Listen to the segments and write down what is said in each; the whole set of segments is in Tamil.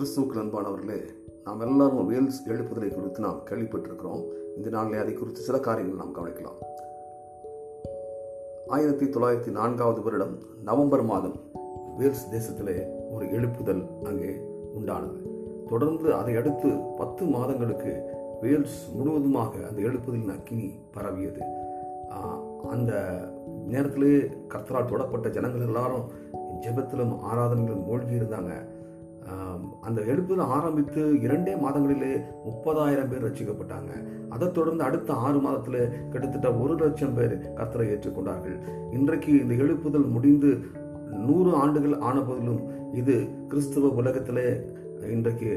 கிறிஸ்துவுக்கு அன்பானவர்களே நாம் எல்லாரும் வேல்ஸ் எழுப்புதலை குறித்து நாம் கேள்விப்பட்டிருக்கிறோம். இந்த நாளிலே அதை குறித்து சில காரியங்கள் நாம் கவனிக்கலாம். ஆயிரத்தி தொள்ளாயிரத்தி நான்காவது வருடம் நவம்பர் மாதம் வேல்ஸ் தேசத்திலே ஒரு எழுப்புதல் அங்கே உண்டானது. தொடர்ந்து அதை அடுத்து பத்து மாதங்களுக்கு வேல்ஸ் முழுவதுமாக அந்த எழுப்புதலின் அக்கினி பரவியது. ஆஹ் அந்த நேரத்திலே கர்த்தரால் தொடப்பட்ட ஜனங்கள் எல்லாரும் ஜெபத்திலும் ஆராதனையிலும் மூழ்கி இருந்தாங்க. அந்த எழுப்புதல் ஆரம்பித்து இரண்டே மாதங்களிலே முப்பதாயிரம் பேர் ரசிக்கப்பட்டாங்க அதை தொடர்ந்து அடுத்த ஆறு மாதத்தில் கிட்டத்தட்ட ஒரு லட்சம் பேர் கர்த்தரை ஏற்றுக்கொண்டார்கள். இன்றைக்கு இந்த எழுப்புதல் முடிந்து நூறு ஆண்டுகள் ஆன போதிலும் இது கிறிஸ்துவ உலகத்திலே இன்றைக்கு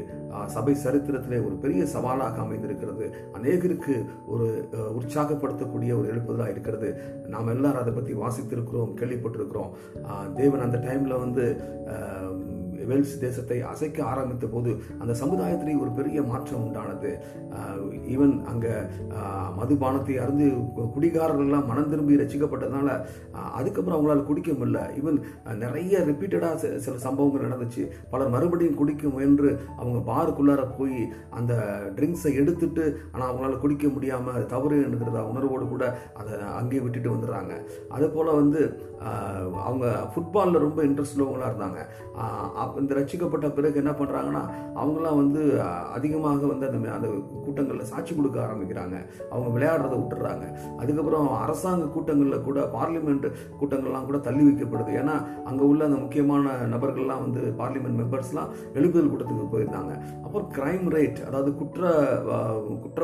சபை சரித்திரத்திலே ஒரு பெரிய சவாலாக அமைந்திருக்கிறது. அநேகருக்கு ஒரு உற்சாகப்படுத்தக்கூடிய ஒரு எழுப்புதலாக இருக்கிறது. நாம் எல்லாரும் அதை பற்றி வாசித்திருக்கிறோம் கேள்விப்பட்டிருக்கிறோம். தேவன் அந்த டைமில் வந்து வெல்ஸ் தேசத்தை அசைக்க ஆரம்பித்த போது அந்த சமுதாயத்திலே ஒரு பெரிய மாற்றம் உண்டானது. ஈவன் அங்கே மதுபானத்தை அருந்து குடிகாரர்கள்லாம் மனம் திரும்பி ரசிக்கப்பட்டதுனால அதுக்கப்புறம் அவங்களால குடிக்க முடியல. ஈவன் நிறைய ரிப்பீட்டடாக சில சம்பவங்கள் நடந்துச்சு. பலர் மறுபடியும் குடிக்க முயன்று அவங்க பாருக்குள்ளார போய் அந்த ட்ரிங்க்ஸை எடுத்துட்டு ஆனால் அவங்களால குடிக்க முடியாமல் அது தவறு என்கிறத உணர்வோடு கூட அதை அங்கேயே விட்டுட்டு வந்துடுறாங்க. அதே போல் வந்து அவங்க ஃபுட்பாலில் ரொம்ப இன்ட்ரெஸ்ட் உள்ளவங்களா இருந்தாங்க. இந்த ரட்சிக்கப்பட்ட பிறகு என்ன பண்ணுறாங்கன்னா அவங்களாம் வந்து அதிகமாக வந்து அந்த அந்த கூட்டங்களில் சாட்சி கொடுக்க ஆரம்பிக்கிறாங்க. அவங்க விளையாடுறதை விட்டுறாங்க. அதுக்கப்புறம் அரசாங்க கூட்டங்களில் கூட பார்லிமெண்ட் கூட்டங்கள்லாம் கூட தள்ளி வைக்கப்படுது. ஏன்னா அங்கே உள்ள அந்த முக்கியமான நபர்கள்லாம் வந்து பார்லிமெண்ட் மெம்பர்ஸ்லாம் எழுப்புதல் கூட்டத்துக்கு போயிருந்தாங்க. அப்புறம் கிரைம் ரேட் அதாவது குற்ற குற்ற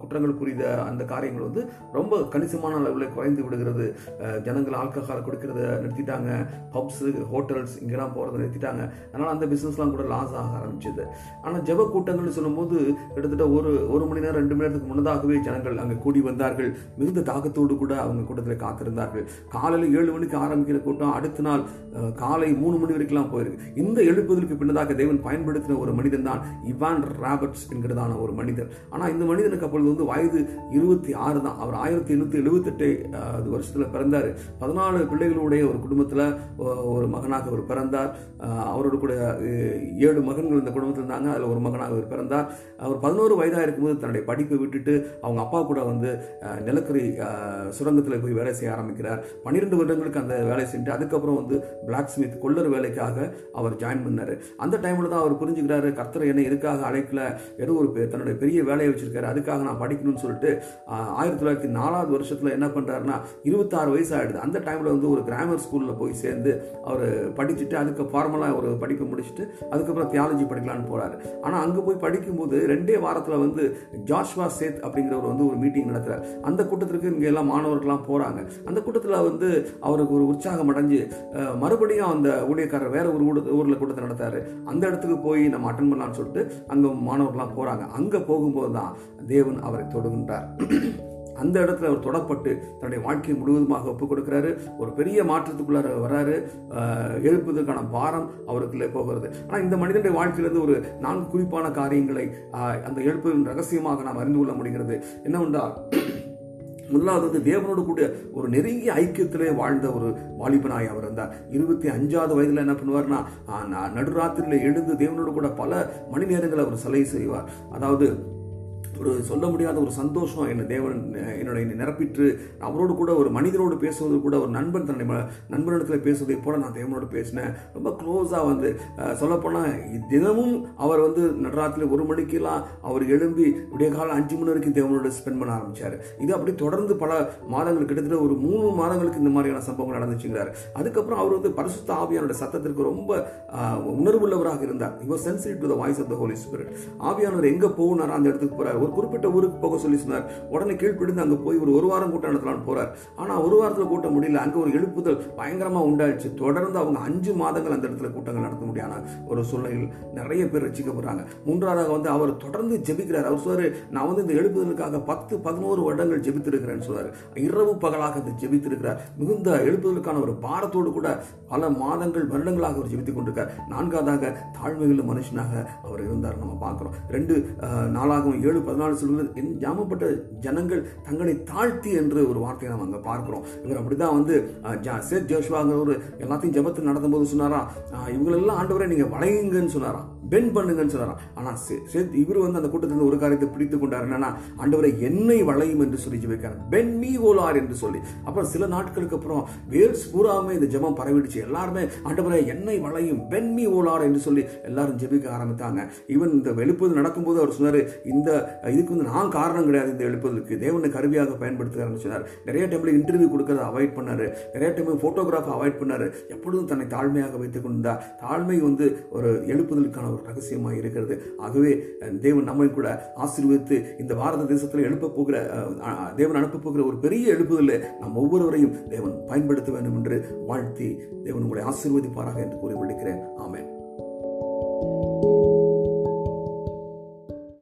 குற்றங்கள் புரிந்த அந்த காரியங்கள் வந்து ரொம்ப கணிசமான அளவில் குறைந்து விடுகிறது. ஜனங்கள் ஆல்கஹால் கொடுக்கறத நிறுத்திட்டாங்க. பப்ஸு ஹோட்டல்ஸ் இங்கெல்லாம் போகிறத நிறுத்திட்டாங்க. அதனால் அந்த பிஸ்னஸ்லாம் கூட லாஸ் ஆக ஆரம்பிச்சது. ஆனால் ஜெப கூட்டங்கள்னு சொல்லும்போது கிட்டத்தட்ட ஒரு ஒரு மணி நேரம் ரெண்டு மணி நேரத்துக்கு முன்னதாகவே ஜனங்கள் அங்கே கூடி வந்தார்கள். மிகுந்த தாக்கத்தோடு கூட அவங்க கூட்டத்தில் காத்திருந்தார்கள். காலையில் ஏழு மணிக்கு ஆரம்பிக்கிற கூட்டம் அடுத்த நாள் காலை மூணு மணி வரைக்கும்லாம் போயிருக்கு. இந்த எழுப்புதலுக்கு பின்னதாக தேவன் பயன்படுத்தின ஒரு மனிதன் தான் இவான் ராபர்ட்ஸ் என்கிறதான ஒரு மனிதர். ஆனால் இந்த மனிதனுக்கு அப்பொழுது வந்து வயது இருபத்தி ஆறு தான். அவர் ஆயிரத்தி எண்ணூற்றி எழுபத்தெட்டு வருஷத்தில் பிறந்தார். பதினாலு பிள்ளைகளுடைய ஒரு குடும்பத்தில் ஒரு மகனாக அவர் பிறந்தார். அவர் அவரோட கூட ஏழு மகன்கள் இந்த குடும்பத்தில் இருந்தாங்க. அதில் ஒரு மகனாக அவர் பிறந்தார். அவர் பதினோரு வயதாக இருக்கும்போது தன்னுடைய படிப்பை விட்டுட்டு அவங்க அப்பா கூட வந்து நிலக்கரி சுரங்கத்தில் போய் வேலை செய்ய ஆரம்பிக்கிறார். பன்னிரெண்டு வருடங்களுக்கு அந்த வேலை செஞ்சு அதுக்கப்புறம் வந்து பிளாக் ஸ்மித் கொள்ளர் வேலைக்காக அவர் ஜாயின் பண்ணார். அந்த டைமில் தான் அவர் புரிஞ்சுக்கிறாரு கர்த்தர் என்னை எதுக்காக அழைக்கல? ஏதோ ஒரு தன்னுடைய பெரிய வேலையை வச்சிருக்காரு அதுக்காக நான் படிக்கணும்னு சொல்லிட்டு ஆயிரத்தி தொள்ளாயிரத்தி நாலாவது வருஷத்தில் என்ன பண்ணுறாருன்னா இருபத்தாறு வயசு ஆகிடுது அந்த டைமில் வந்து ஒரு கிராமர் ஸ்கூலில் போய் சேர்ந்து அவர் படிச்சுட்டு அதுக்கு ஃபார்மலாக ஒரு படிப்பு முடிச்சுட்டு அதுக்கப்புறம் தியாலஜி படிக்கலான்னு போறாரு. ஆனால் அங்கே போய் படிக்கும்போது ரெண்டே வாரத்தில் வந்து ஜாஷ்வா சேத் அப்படிங்கிறவர் வந்து ஒரு மீட்டிங் நடத்துறாரு. அந்த கூட்டத்திற்கு இங்கே எல்லாம் மாணவர்கள்லாம் போகிறாங்க அந்த கூட்டத்தில் வந்து அவருக்கு ஒரு உற்சாகம் அடைஞ்சு மறுபடியும் அந்த ஊழியக்காரர் வேற ஒரு ஊட- ஊர்ல கூட்டத்தை நடத்தாரு. அந்த இடத்துக்கு போய் நம்ம அட்டன் பண்ணலாம்னு சொல்லிட்டு அங்க மாணவர்கள்லாம் போறாங்க. அங்க போகும்போது தான் தேவன் அவரை தொடுகின்றார். அந்த இடத்துல அவர் தொடப்பட்டு தன்னுடைய வாழ்க்கையை முழுவதுமாக ஒப்புக் கொடுக்கிறாரு ஒரு பெரிய மாற்றத்துக்குள்ளார வராரு. எழுப்புவதற்கான பாரம் அவருக்குள்ளே போகிறது. ஆனால் இந்த மனிதனுடைய வாழ்க்கையிலிருந்து ஒரு நான்கு குறிப்பான காரியங்களை அந்த எழுப்புதலின் ரகசியமாக நாம் அறிந்து கொள்ள முடிகிறது. என்னவென்றால் முதலாவது வந்து தேவனோடு கூட ஒரு நெருங்கிய ஐக்கியத்திலே வாழ்ந்த ஒரு வாலிபனாய் அவர் இருந்தார். இருபத்தி அஞ்சாவது வயதுல என்ன பண்ணுவார்னா ஆ, நடுராத்திரியில எழுந்து தேவனோடு கூட பல மணி நேரங்களை அவர் சிலை செய்வார். அதாவது ஒரு சொல்ல முடியாத ஒரு சந்தோஷம் என்னை தேவன் என்னோட என்னை நிரப்பிட்டு அவரோடு கூட ஒரு மனிதனோடு பேசுவது கூட ஒரு நண்பன் தன்னை நண்பனிடத்தில் பேசுவதை போல நான் தேவனோடு பேசினேன். ரொம்ப க்ளோஸாக வந்து சொல்லப்போனால் தினமும் அவர் வந்து நடராத்திரி ஒரு மணிக்கெல்லாம் அவர் எழும்பி விடிய காலம் அஞ்சு மணி வரைக்கும் தேவனோட ஸ்பெண்ட் பண்ண ஆரம்பிச்சார். இது அப்படி தொடர்ந்து பல மாதங்கள் கிட்டத்தட்ட ஒரு மூணு மாதங்களுக்கு இந்த மாதிரியான சம்பவங்கள் நடந்துச்சுங்கிறார். அதுக்கப்புறம் அவர் வந்து பரிசுத்த ஆவியானோட சத்தத்திற்கு ரொம்ப உணர்வுள்ளவராக இருந்தார். இவர் sensitive to the voice of the holy spirit ஆவியானவர் எங்கே போகணும் அந்த இடத்துக்கு போகிற ஒரு குறிப்பிட்ட ஊருக்கு போக சொல்லி சொன்னார். உடனே கீழ்ப்பிடிந்து அங்க போய் ஒரு ஒரு வாரம் கூட்டம் நடத்தலாம்னு போறார். ஆனா ஒரு வாரத்துல கூட்டம் முடியல. அங்க ஒரு எழுப்புதல் பயங்கரமா உண்டாயிடுச்சு. தொடர்ந்து அவங்க அஞ்சு மாதங்கள் அந்த இடத்துல கூட்டங்கள் நடத்த முடியாத ஒரு சூழ்நிலையில் நிறைய பேர் ரசிக்கப்படுறாங்க மூன்றாவதாக வந்து அவர் தொடர்ந்து ஜெபிக்கிறார். அவர் சொல்றாரு நான் வந்து இந்த எழுப்புதலுக்காக பத்து பதினோரு வருடங்கள் ஜெபித்திருக்கிறேன்னு சொல்றாரு. இரவு பகலாக அதை ஜெபித்திருக்கிறார். மிகுந்த எழுப்புதலுக்கான ஒரு பாரத்தோடு கூட பல மாதங்கள் வருடங்களாக அவர் ஜெபித்துக் கொண்டிருக்கார். நான்காவதாக தாழ்மையுள்ள மனுஷனாக அவர் இருந்தார். நம்ம பார்க்கிறோம். ரெண்டு நாளாகவும் ஏழு பதினாலு சொல்லுங்கள் என் ஜாமப்பட்ட ஜனங்கள் தங்களை தாழ்த்தி என்று ஒரு வார்த்தையை நம்ம அங்கே பார்க்கிறோம். இவர் அப்படிதான் வந்து சேத் ஜோஷ்வாங்கிற ஒரு எல்லாத்தையும் ஜெபத்தில் நடத்தும்போது சொன்னாரா அஹ், இவங்களெல்லாம் ஆண்டவரை நீங்க வளையுங்கன்னு சொன்னாராம் பென் பண்ணுங்கன்னு சொல்றான் ஆனா சேத் இவர் வந்து அந்த கூட்டத்தில் ஒரு காரியத்தை பிடித்து கொண்டார். என்னன்னா ஆண்டவரை என்னை வளையும் என்று சொல்லி ஜெபிக்கிறார். பென் மீ ஓலார் என்று சொல்லி. அப்புறம் சில நாட்களுக்கு அப்புறம் வேல்ஸ் பூராமே இந்த ஜெபம் பரவிடுச்சு. எல்லாருமே ஆண்டவரை என்னை வளையும். பென் மீ ஓலார் என்று சொல்லி எல்லாரும் ஜெபிக்க ஆரம்பித்தாங்க. ஈவன் இந்த எழுப்புதல் நடக்கும்போது அவர் சொன்னார் இந்த இதுக்கு வந்து நான் காரணம் கிடையாது இந்த எழுப்புதலுக்கு தேவனை கருவியாக பயன்படுத்துகிறார்னு சொன்னார். நிறைய டைமில் இன்டர்வியூ கொடுக்கறத அவாய்ட் பண்ணாரு. நிறைய டைம் போட்டோகிராஃப் அவாய்ட் பண்ணார். எப்பொழுதும் தன்னை தாழ்மையாக வைத்துக் கொண்டார் தாழ்மை வந்து ஒரு எழுப்புதலுக்கான ஒரு ரகசியமாக இருக்கிறது. ஆகவே தேவன் நம்மை கூட ஆசீர்வதித்து இந்த பாரத தேசத்தில் எழுப்ப போகிற தேவன் அனுப்ப போகிற ஒரு பெரிய எழுப்புதலில் நம் ஒவ்வொருவரையும் தேவன் பயன்படுத்த வேண்டும் என்று வாழ்த்தி தேவன் உங்களை ஆசீர்வதிப்பாராக என்று கூறி விடுக்கிறேன் ஆமேன்.